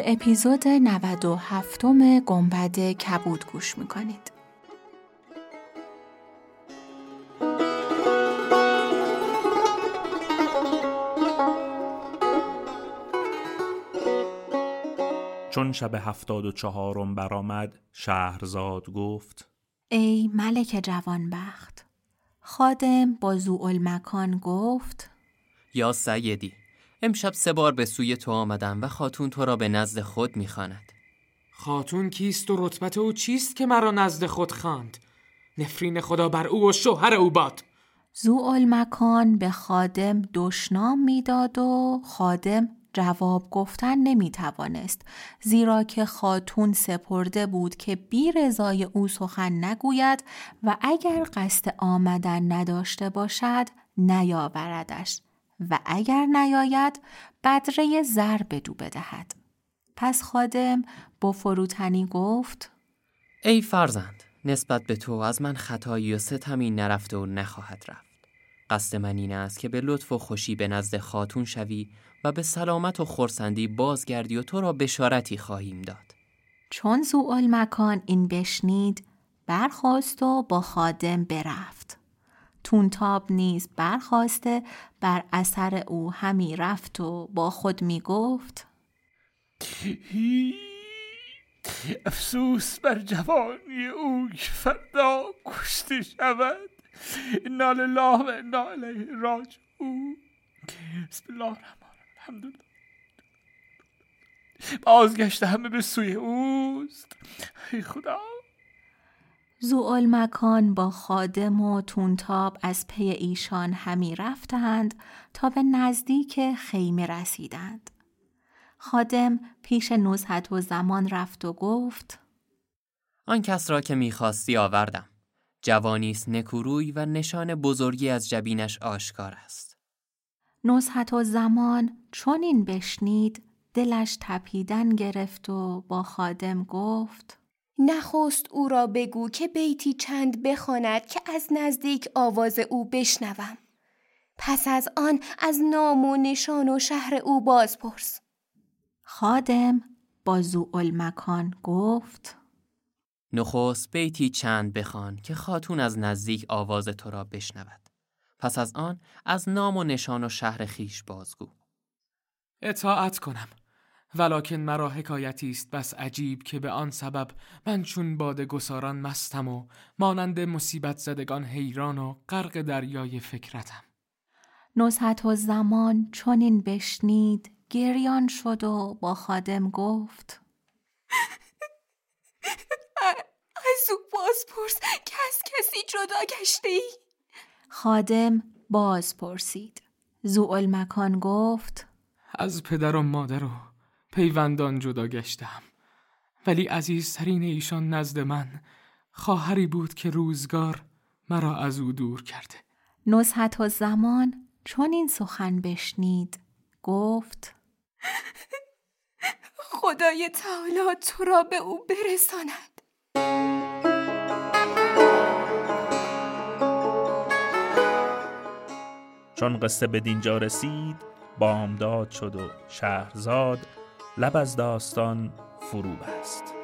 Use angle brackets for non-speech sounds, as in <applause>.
به اپیزود 97 گنبد کبود گوش می‌کنید. چون شب هفتاد و چهارم برآمد شهرزاد گفت ای ملک جوانبخت خادم با مکان گفت یا سیدی امشب سه بار به سوی تو آمدم و خاتون تو را به نزد خود می‌خواند. خاتون کیست و رتبت او چیست که مرا نزد خود خواند؟ نفرین خدا بر او و شوهر او باد. مکان به خادم دشنام می‌داد و خادم جواب گفتن نمی توانست زیرا که خاتون سپرده بود که بی رضای او سخن نگوید و اگر قصد آمدن نداشته باشد نیاوردش. و اگر نیاید بدره زر بدو بدهد پس خادم با فروتنی گفت ای فرزند نسبت به تو از من خطایی و ستمی نرفته و نخواهد رفت قصد من این است که به لطف و خوشی به نزد خاتون شوی و به سلامت و خورسندی بازگردی و تو را بشارتی خواهیم داد. چون زوال مکان این بشنید برخواست و با خادم برفت. تونتاب نیز برخواسته بر اثر او همی رفت و با خود می گفت افسوس بر جوانی او که فردا کشته شود. انا لله و انا الیه راجعون. بسم الله الرحمن الحمدلله. بازگشت همه به سوی اوست. ای خدا. زوال مکان با خادم و تونتاب از پی ایشان همی رفتند تا به نزدیک خیمه رسیدند. خادم پیش نزهت و زمان رفت و گفت آن کس را که می‌خواستی آوردم. جوانیست نکوروی و نشان بزرگی از جبینش آشکار است. نزهت و زمان چون این بشنید دلش تپیدن گرفت و با خادم گفت نخست او را بگو که بیتی چند بخواند که از نزدیک آواز او بشنوم. پس از آن از نام و نشان و شهر او بازپرس. خادم با مکان گفت نخست بیتی چند بخوان که خاتون از نزدیک آواز تو را بشنود. پس از آن از نام و نشان و شهر خیش بازگو. اطاعت کنم. ولکن مرا حکایتی است بس عجیب که به آن سبب من چون باد گساران مستم و مانند مصیبت زدگان حیران و غرق دریای فکرتم. نزهت و زمان چون این بشنید گریان شد و با خادم گفت. <laughs> از او بازپرس که از کسی جدا گشته ای؟ خادم باز پرسید زوال مکان گفت. از پدر و مادر و پیوندان جدا گشتم. ولی عزیزترین ایشان نزد من خواهری بود که روزگار مرا از او دور کرده. نزهت و زمان چون این سخن بشنید گفت خدای تعالی تو را به او برساند. چون قصه به دینجا رسید بامداد شد و شهرزاد لب از داستان فرو بست